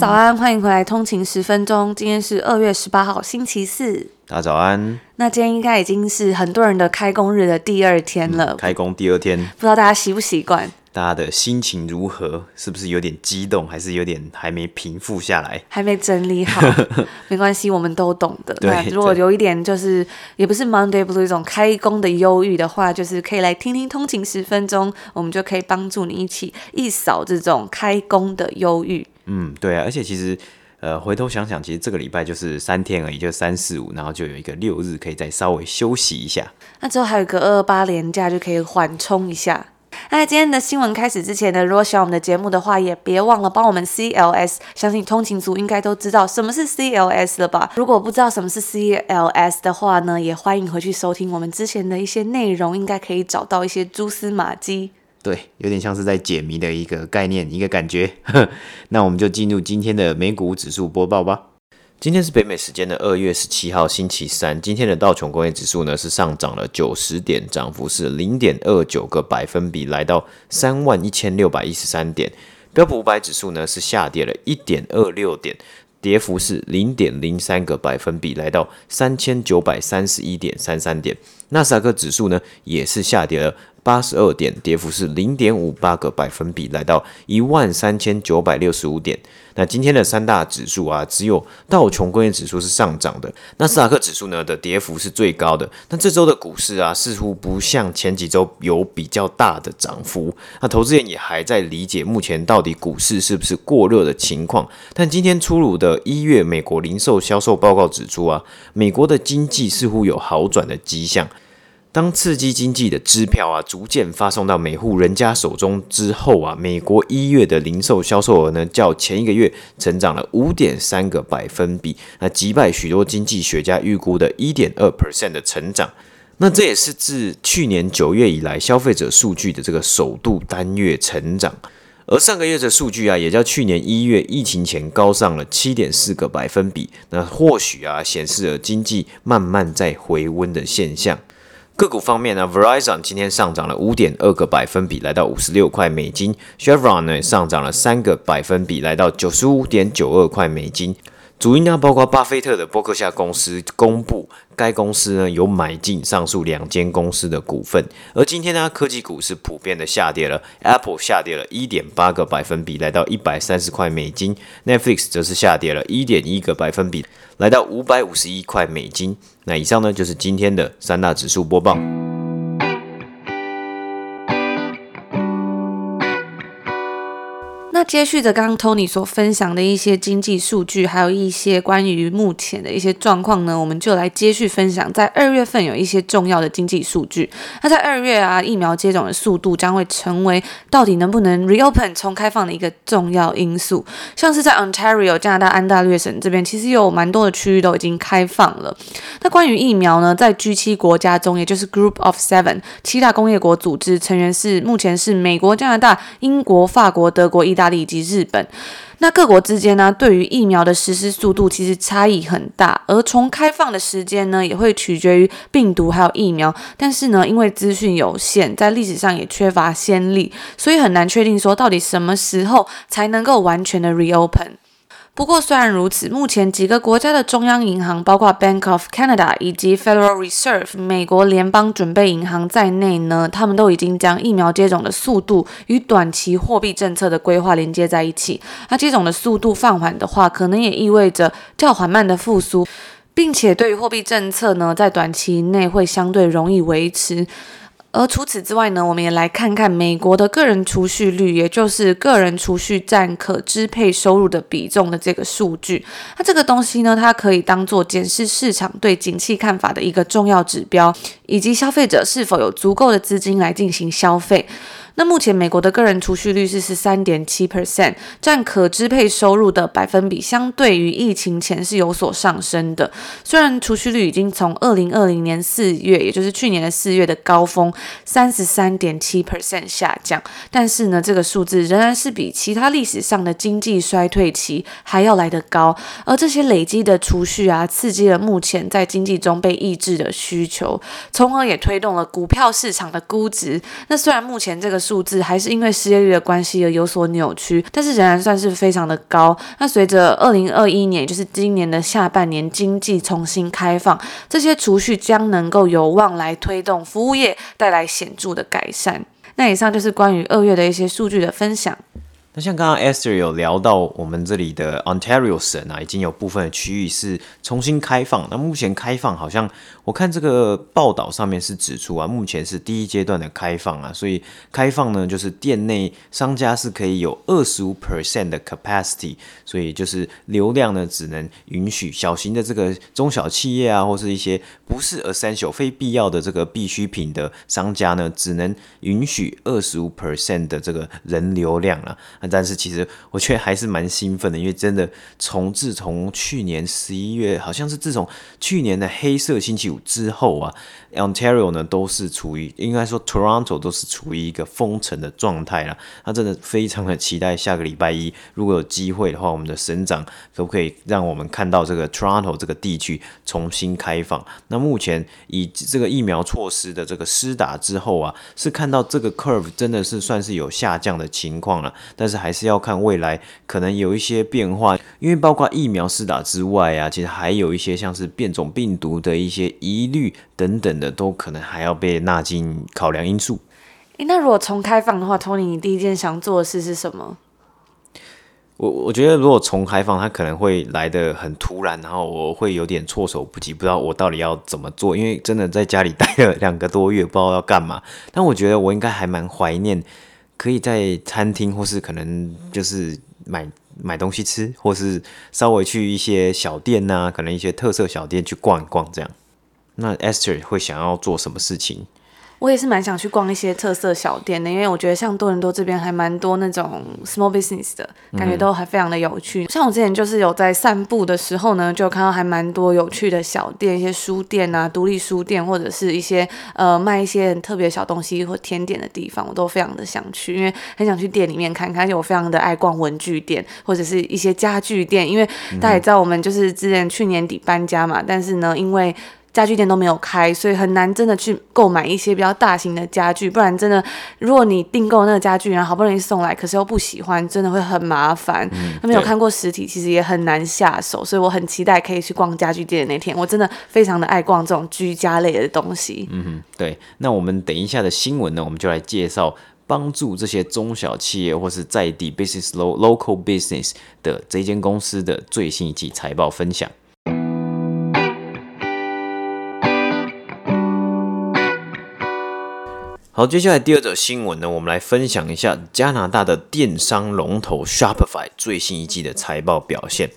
早安，欢迎回来通勤十分钟。今天是二月十八号，星期四。大家早安。那今天应该已经是很多人的开工日的第二天了。嗯、开工第二天，不知道大家习不习惯？大家的心情如何？是不是有点激动，还是有点还没平复下来？还没整理好，没关系，我们都懂的。对，那如果有一点就是也不是 Monday Blue 一种开工的忧郁的话，就是可以来听听通勤十分钟，我们就可以帮助你一起一扫这种开工的忧郁。嗯，对啊，而且其实，呃，回头想想，其实这个礼拜就是三天而已，就三四五，然后就有一个六日可以再稍微休息一下。那之后还有个二二八连假，就可以缓冲一下。那在今天的新闻开始之前呢，如果喜欢我们的节目的话，也别忘了帮我们 CLS。相信通勤族应该都知道什么是 CLS 了吧？如果不知道什么是 CLS 的话呢，也欢迎回去收听我们之前的一些内容，应该可以找到一些蛛丝马迹。对，有点像是在解谜的一个概念，一个感觉。那我们就进入今天的美股指数播报吧。今天是北美时间的二月十七号星期三。今天的道琼工业指数呢是上涨了九十点，涨幅是零点二九个百分比，来到三万一千六百一十三点。标普五百指数呢是下跌了一点二六点，跌幅是零点零三个百分比，来到三千九百三十一点三三点。纳斯达克指数呢也是下跌了。八十二点，跌幅是零点五八个百分比，来到一万三千九百六十五点。那今天的三大指数啊，只有道琼工业指数是上涨的，纳斯达克指数呢的跌幅是最高的。那这周的股市啊，似乎不像前几周有比较大的涨幅。那投资人也还在理解目前到底股市是不是过热的情况。但今天出炉的一月美国零售销售报告指出啊，美国的经济似乎有好转的迹象。当刺激经济的支票啊逐渐发送到每户人家手中之后啊，美国一月的零售销售额呢，较前一个月成长了五点三个百分比，那击败许多经济学家预估的一点二 percent 的成长。那这也是自去年九月以来消费者数据的这个首度单月成长。而上个月的数据啊，也较去年一月疫情前高上了七点四个百分比。那或许啊，显示了经济慢慢在回温的现象。个股方面呢，Verizon 今天上涨了五点二个百分比，来到五十六块美金；Chevron 呢上涨了三个百分比，来到九十五点九二块美金。主因呢，包括巴菲特的伯克夏公司公布，该公司呢有买进上述两间公司的股份。而今天呢，科技股是普遍的下跌了，Apple 下跌了一点八个百分比，来到一百三十块美金；Netflix 则是下跌了一点一个百分比，来到五百五十一块美金。那以上呢就是今天的三大指数播报。那接续着刚刚 Tony 所分享的一些经济数据，还有一些关于目前的一些状况呢，我们就来接续分享。在二月份有一些重要的经济数据。那在二月啊，疫苗接种的速度将会成为到底能不能 reopen 重开放的一个重要因素。像是在 Ontario 加拿大安大略省这边，其实有蛮多的区域都已经开放了。那关于疫苗呢，在 G7 国家中，也就是 Group of Seven 七大工业国组织成员是目前是美国、加拿大、英国、法国、德国、意大以及日本，那各国之间呢，对于疫苗的实施速度其实差异很大，而从开放的时间呢，也会取决于病毒还有疫苗。但是呢，因为资讯有限，在历史上也缺乏先例，所以很难确定说到底什么时候才能够完全的 reopen。不过，虽然如此，目前几个国家的中央银行，包括 Bank of Canada 以及 Federal Reserve 美国联邦准备银行在内呢，他们都已经将疫苗接种的速度与短期货币政策的规划连接在一起。那接种的速度放缓的话，可能也意味着较缓慢的复苏，并且对于货币政策呢，在短期内会相对容易维持。而除此之外呢，我们也来看看美国的个人储蓄率，也就是个人储蓄占可支配收入的比重的这个数据。那这个东西呢，它可以当做检视市场对景气看法的一个重要指标，以及消费者是否有足够的资金来进行消费。那目前美国的个人储蓄率是十三点七 percent，占可支配收入的百分比，相对于疫情前是有所上升的。虽然储蓄率已经从二零二零年四月，也就是去年的四月的高峰三十三点七 percent 下降，但是呢，这个数字仍然是比其他历史上的经济衰退期还要来得高。而这些累积的储蓄啊，刺激了目前在经济中被抑制的需求，从而也推动了股票市场的估值。那虽然目前这个数字还是因为失业率的关系而有所扭曲，但是仍然算是非常的高。那随着二零二一年，也就是今年的下半年经济重新开放，这些储蓄将能够有望来推动服务业带来显著的改善。那以上就是关于二月的一些数据的分享。那像刚刚 Esther 有聊到，我们这里的 Ontario 省啊，已经有部分的区域是重新开放。那目前开放好像，我看这个报道上面是指出啊，目前是第一阶段的开放啊，所以开放呢，就是店内商家是可以有二十五 percent 的 capacity，所以就是流量呢，只能允许小型的这个中小企业啊，或是一些不是 essential 非必要的这个必需品的商家呢，只能允许二十五 percent 的这个人流量啊。但是其实我却还是蛮兴奋的，因为真的从自从去年十一月，好像是自从去年的黑色星期五之后啊，Ontario 呢都是处于应该说 Toronto 都是处于一个封城的状态了。那真的非常的期待下个礼拜一，如果有机会的话，我们的省长可不可以让我们看到这个 Toronto 这个地区重新开放？那目前以这个疫苗措施的这个施打之后啊，是看到这个 curve 真的是算是有下降的情况了，但是还是要看未来可能有一些变化，因为包括疫苗施打之外啊，其实还有一些像是变种病毒的一些疑虑等等的，都可能还要被纳进考量因素。诶，那如果重开放的话，Tony，你第一件想做的事是什么？我我觉得如果重开放，它可能会来得很突然，然后我会有点措手不及，不知道我到底要怎么做，因为真的在家里待了两个多月，不知道要干嘛。但我觉得我应该还蛮怀念。可以在餐厅，或是可能就是买买东西吃，或是稍微去一些小店呐、可能一些特色小店去逛一逛这样。那 Esther 会想要做什么事情？我也是蛮想去逛一些特色小店的，因为我觉得像多伦多这边还蛮多那种 small business 的感觉，都还非常的有趣。嗯、像我之前就是有在散步的时候呢，就看到还蛮多有趣的小店，一些书店啊，独立书店，或者是一些呃卖一些特别小东西或甜点的地方，我都非常的想去，因为很想去店里面看看。而且我非常的爱逛文具店或者是一些家具店，因为大家也知道我们就是之前去年底搬家嘛，但是呢，因为家具店都没有开，所以很难真的去购买一些比较大型的家具。不然真的，如果你订购那个家具，然后好不容易送来，可是又不喜欢，真的会很麻烦。嗯，没有看过实体，其实也很难下手。所以我很期待可以去逛家具店的那天。我真的非常的爱逛这种居家类的东西。嗯哼，对。那我们等一下的新闻呢，我们就来介绍帮助这些中小企业或是在地 business local business 的这间公司的最新一季财报分享。好，接下来第二则新闻呢，我们来分享一下加拿大的电商龙头 Shopify 最新一季的财报表现。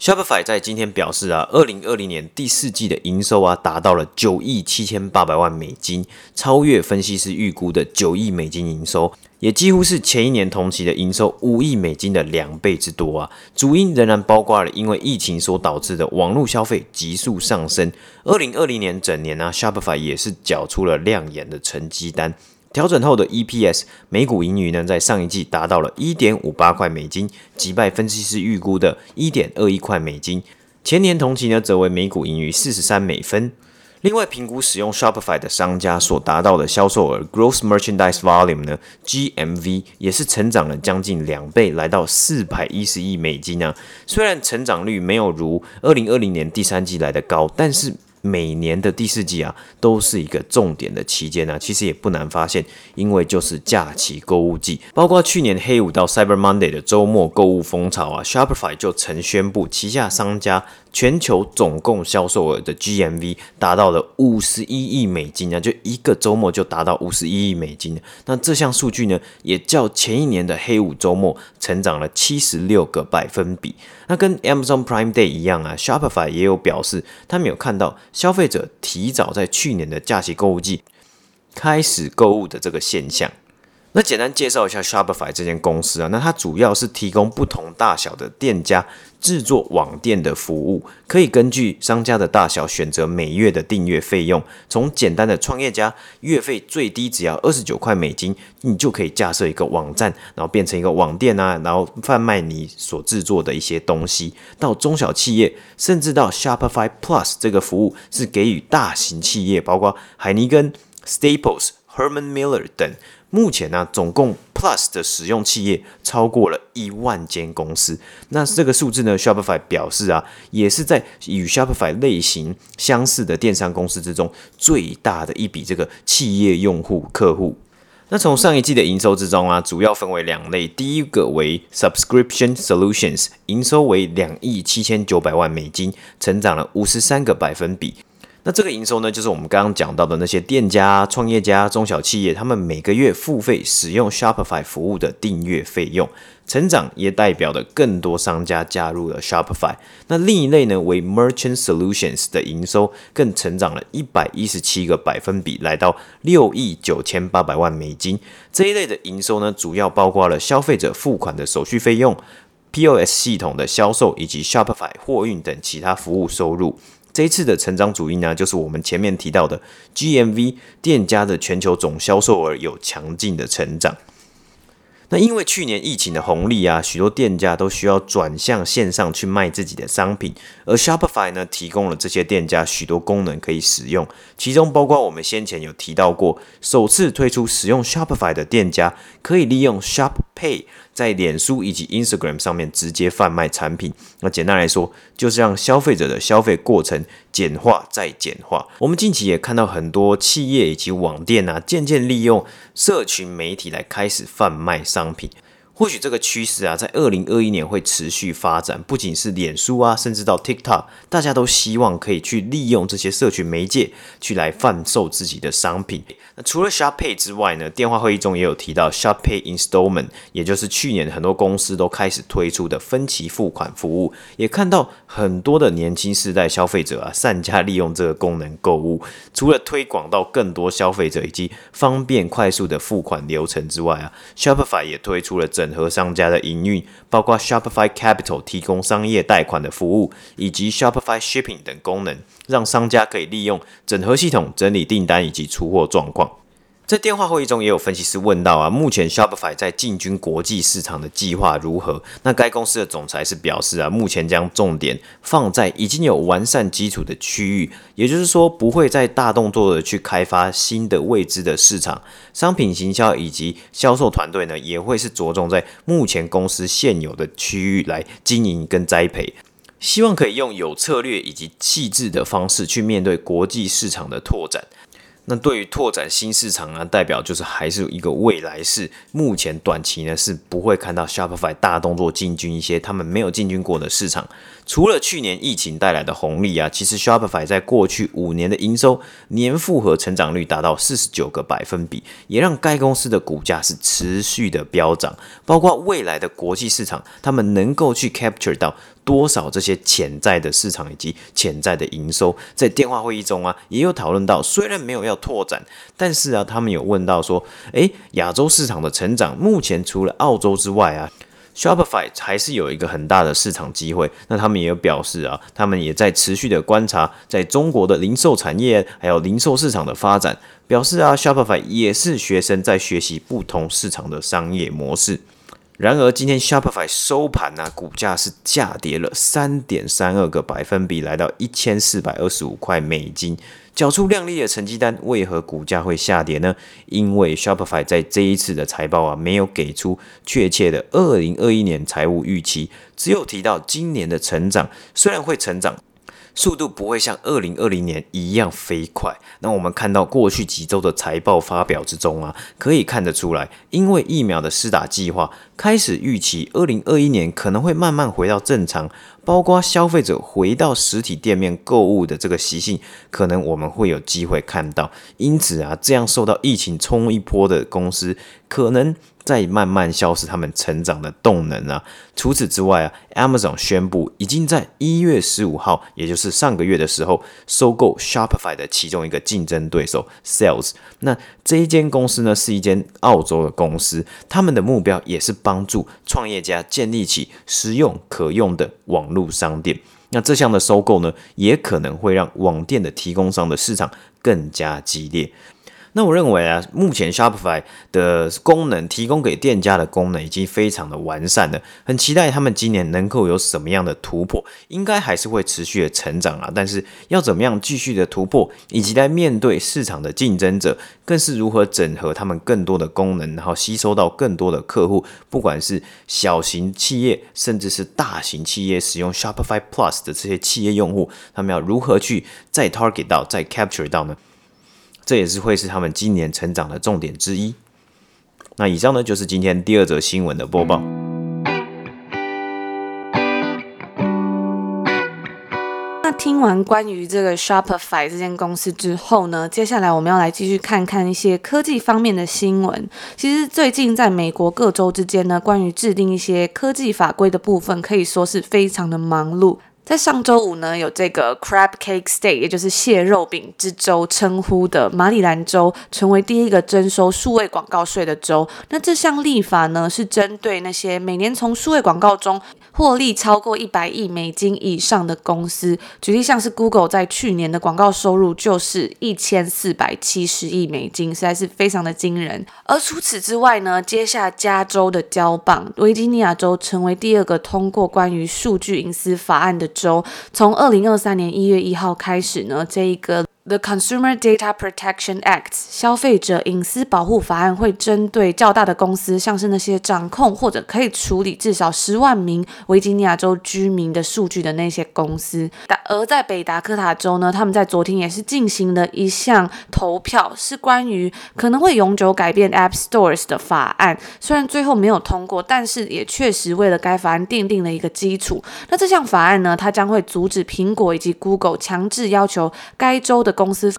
Shopify 在今天表示啊，二零二零年第四季的营收啊，达到了九亿七千八百万美金，超越分析师预估的九亿美金营收，也几乎是前一年同期的营收五亿美金的两倍之多啊。主因仍然包括了因为疫情所导致的网络消费急速上升。二零二零年整年呢，啊，Shopify 也是缴出了亮眼的成绩单。调整后的 EPS 每股盈余呢，在上一季达到了一点五八块美金，击败分析师预估的一点二一块美金。前年同期呢，则为每股盈余四十三美分。另外，评估使用 Shopify 的商家所达到的销售额 （Gross Merchandise Volume） 呢，GMV 也是成长了将近两倍，来到四百一十亿美金啊。虽然成长率没有如二零二零年第三季来得高，但是。每年的第四季啊，都是一个重点的期间啊，其实也不难发现，因为就是假期购物季，包括去年黑五到 Cyber Monday 的周末购物风潮啊，Shopify 就曾宣布旗下商家。全球总共销售额的 GMV 达到了五十一亿美金啊，就一个周末就达到五十一亿美金。那这项数据呢，也较前一年的黑五周末成长了七十六个百分比。那跟 Amazon Prime Day 一样啊，Shopify 也有表示，他们有看到消费者提早在去年的假期购物季开始购物的这个现象。那简单介绍一下 Shopify 这间公司啊，那它主要是提供不同大小的店家制作网店的服务，可以根据商家的大小选择每月的订阅费用。从简单的创业家月费最低只要二十九块美金，你就可以架设一个网站，然后变成一个网店啊，然后贩卖你所制作的一些东西。到中小企业，甚至到 Shopify Plus 这个服务是给予大型企业，包括海尼根、Staples、Herman Miller 等。目前呢、总共 Plus 的使用企业超过了一万间公司。那这个数字呢，Shopify 表示啊，也是在与 Shopify 类型相似的电商公司之中最大的一笔这个企业用户客户。那从上一季的营收之中啊，主要分为两类，第一个为 Subscription Solutions，营收为两亿七千九百万美金，成长了五十三个百分比。那这个营收呢，就是我们刚刚讲到的那些店家、创业家、中小企业，他们每个月付费使用 Shopify 服务的订阅费用成长，也代表了更多商家加入了 Shopify。那另一类呢，为 Merchant Solutions 的营收更成长了一百一十七个百分比，来到六亿九千八百万美金。这一类的营收呢，主要包括了消费者付款的手续费用、POS 系统的销售以及 Shopify 货运等其他服务收入。这一次的成长主因呢，就是我们前面提到的 GMV 店家的全球总销售额有强劲的成长。那因为去年疫情的红利啊，许多店家都需要转向线上去卖自己的商品，而 Shopify 呢，提供了这些店家许多功能可以使用，其中包括我们先前有提到过，首次推出使用 Shopify 的店家可以利用 Shop Pay。在脸书以及 Instagram 上面直接贩卖产品，那简单来说，就是让消费者的消费过程简化再简化。我们近期也看到很多企业以及网店啊，渐渐利用社群媒体来开始贩卖商品。或许这个趋势啊，在二零二一年会持续发展。不仅是脸书啊，甚至到 TikTok，大家都希望可以去利用这些社群媒介去来贩售自己的商品。那除了 Shop Pay 之外呢，电话会议中也有提到 Shop Pay Installment，也就是去年很多公司都开始推出的分期付款服务。也看到很多的年轻世代消费者啊，善加利用这个功能购物。除了推广到更多消费者以及方便快速的付款流程之外啊，Shopify 也推出了整和商家的营运，包括 Shopify Capital 提供商业贷款的服务，以及 Shopify Shipping 等功能，让商家可以利用整合系统整理订单以及出货状况。在电话会议中，也有分析师问到啊，目前 Shopify 在进军国际市场的计划如何？那该公司的总裁是表示啊，目前将重点放在已经有完善基础的区域，也就是说，不会再大动作的去开发新的未知的市场。商品行销以及销售团队呢，也会是着重在目前公司现有的区域来经营跟栽培，希望可以用有策略以及细致的方式去面对国际市场的拓展。那对于拓展新市场呢，代表就是还是一个未来式。目前短期呢是不会看到 Shopify 大动作进军一些他们没有进军过的市场。除了去年疫情带来的红利啊，其实 Shopify 在过去五年的营收年复合成长率达到四十九个百分比，也让该公司的股价是持续的飙涨。包括未来的国际市场，他们能够去 capture 到。多少这些潜在的市场以及潜在的营收，在电话会议中啊，也有讨论到。虽然没有要拓展，但是啊，他们有问到说，诶，亚洲市场的成长，目前除了澳洲之外啊，Shopify 还是有一个很大的市场机会。那他们也有表示啊，他们也在持续的观察，在中国的零售产业还有零售市场的发展，表示啊，Shopify 也是学生在学习不同市场的商业模式。然而，今天 Shopify 收盘呢、股价是下跌了三点三二个百分比，来到一千四百二十五块美金，缴出亮丽的成绩单。为何股价会下跌呢？因为 Shopify 在这一次的财报啊，没有给出确切的二零二一年财务预期，只有提到今年的成长虽然会成长。速度不会像二零二零年一样飞快。那我们看到过去几周的财报发表之中啊，可以看得出来，因为疫苗的施打计划开始预期，二零二一年可能会慢慢回到正常。包括消费者回到实体店面购物的这个习性，可能我们会有机会看到。因此啊，这样受到疫情冲一波的公司，可能在慢慢消失他们成长的动能啊。除此之外啊，Amazon 宣布已经在一月十五号，也就是上个月的时候，收购 Shopify 的其中一个竞争对手 Sales。那这一间公司呢，是一间澳洲的公司，他们的目标也是帮助创业家建立起实用可用的网络商店。那这项的收购呢，也可能会让网店的提供商的市场更加激烈。那我认为啊，目前 Shopify 的功能提供给店家的功能已经非常的完善了，很期待他们今年能够有什么样的突破，应该还是会持续的成长啊。但是要怎么样继续的突破，以及来面对市场的竞争者，更是如何整合他们更多的功能，然后吸收到更多的客户，不管是小型企业，甚至是大型企业使用 Shopify Plus 的这些企业用户，他们要如何去再 target 到、再 capture 到呢？这也是会是他们今年成长的重点之一。那以上呢，就是今天第二则新闻的播报。那听完关于这个 Shopify 这间公司之后呢，接下来我们要来继续看看一些科技方面的新闻。其实最近在美国各州之间呢，关于制定一些科技法规的部分，可以说是非常的忙碌。在上周五呢，有这个 Crab Cake State，也就是蟹肉饼之州称呼的马里兰州，成为第一个征收数位广告税的州。那这项立法呢，是针对那些每年从数位广告中获利超过一百亿美金以上的公司。举例像是 Google 在去年的广告收入就是一千四百七十亿美金，实在是非常的惊人。而除此之外呢，接下加州的交棒，维吉尼亚州成为第二个通过关于数据隐私法案的州。从二零二三年一月一号开始呢，这一个。The Consumer Data Protection Act 消费者隐私保护法案会针对较大的公司，像是那些掌控或者可以处理至少十万名维吉尼亚州居民的数据的那些公司。而在北达科塔州呢，他们在昨天也是进行了一项投票，是关于可能会永久改变 App Stores 的法案。虽然最后没有通过，但是也确实为了该法案奠定了一个基础。那这项法案呢，它将会阻止苹果以及 Google 强制要求该州的公司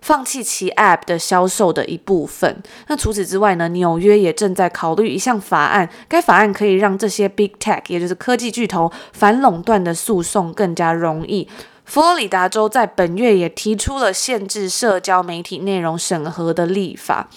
放弃其 App 的销售的一部分。那除此之外呢，纽约也正在考虑一项法案，该法案可以让这些 Big Tech，也就是科技巨头反垄断的诉讼更加容易。佛罗里达州在本月也提出了限制社交媒体内容审核的立法。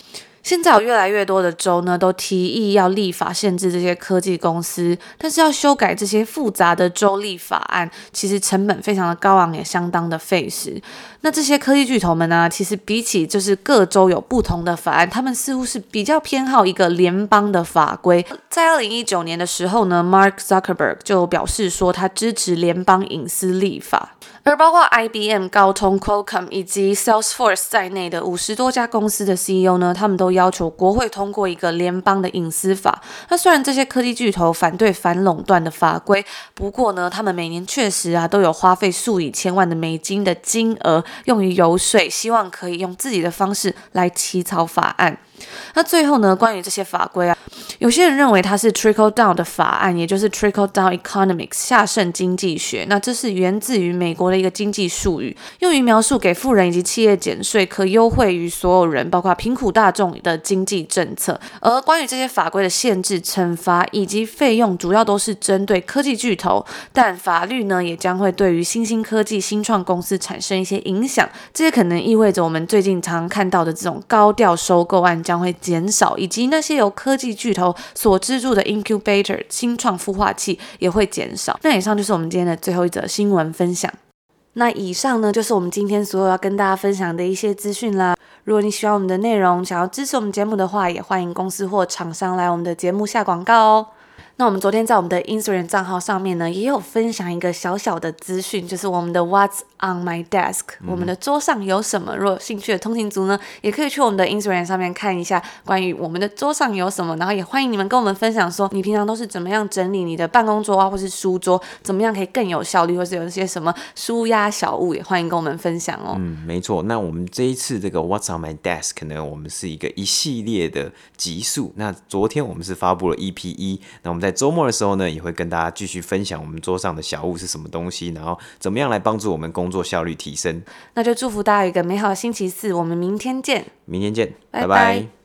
现在有越来越多的州呢，都提议要立法限制这些科技公司，但是要修改这些复杂的州立法案，其实成本非常的高昂，也相当的费时。那这些科技巨头们呢，其实比起就是各州有不同的法案，他们似乎是比较偏好一个联邦的法规。在二零一九年的时候呢，Mark Zuckerberg 就表示说他支持联邦隐私立法。而包括 IBM、高通、Qualcomm 以及 Salesforce 在内的五十多家公司的 CEO 呢，他们都要求国会通过一个联邦的隐私法。那虽然这些科技巨头反对反垄断的法规，不过呢，他们每年确实啊都有花费数以千万的美金的金额用于游说，希望可以用自己的方式来起草法案。那最后呢，关于这些法规啊，有些人认为它是 trickle down 的法案，也就是 trickle down economics 下渗经济学。那这是源自于美国的一个经济术语，用于描述给富人以及企业减税可优惠于所有人，包括贫苦大众的经济政策。而关于这些法规的限制、惩罚以及费用，主要都是针对科技巨头，但法律呢，也将会对于新兴科技、新创公司产生一些影响。这也可能意味着我们最近常看到的这种高调收购案件。将会减少，以及那些由科技巨头所资助的 incubator 新创孵化器也会减少。那以上就是我们今天的最后一则新闻分享。那以上呢，就是我们今天所有要跟大家分享的一些资讯啦。如果你喜欢我们的内容，想要支持我们节目的话，也欢迎公司或厂商来我们的节目下广告哦。那我们昨天在我们的 Instagram 账号上面呢，也有分享一个小小的资讯，就是我们的 What's on my desk，嗯、我们的桌上有什么？如果有兴趣的通勤族呢，也可以去我们的 Instagram 上面看一下关于我们的桌上有什么。然后也欢迎你们跟我们分享说，你平常都是怎么样整理你的办公桌啊，或是书桌，怎么样可以更有效率，或是有一些什么舒压小物，也欢迎跟我们分享哦。嗯，没错。那我们这一次这个 What's on my desk 呢，我们是一个一系列的集数。那昨天我们是发布了 EP 一，那我们在周末的时候呢，也会跟大家继续分享我们桌上的小物是什么东西，然后怎么样来帮助我们工作效率提升。那就祝福大家有一个美好的星期四，我们明天见。明天见，拜拜。拜拜。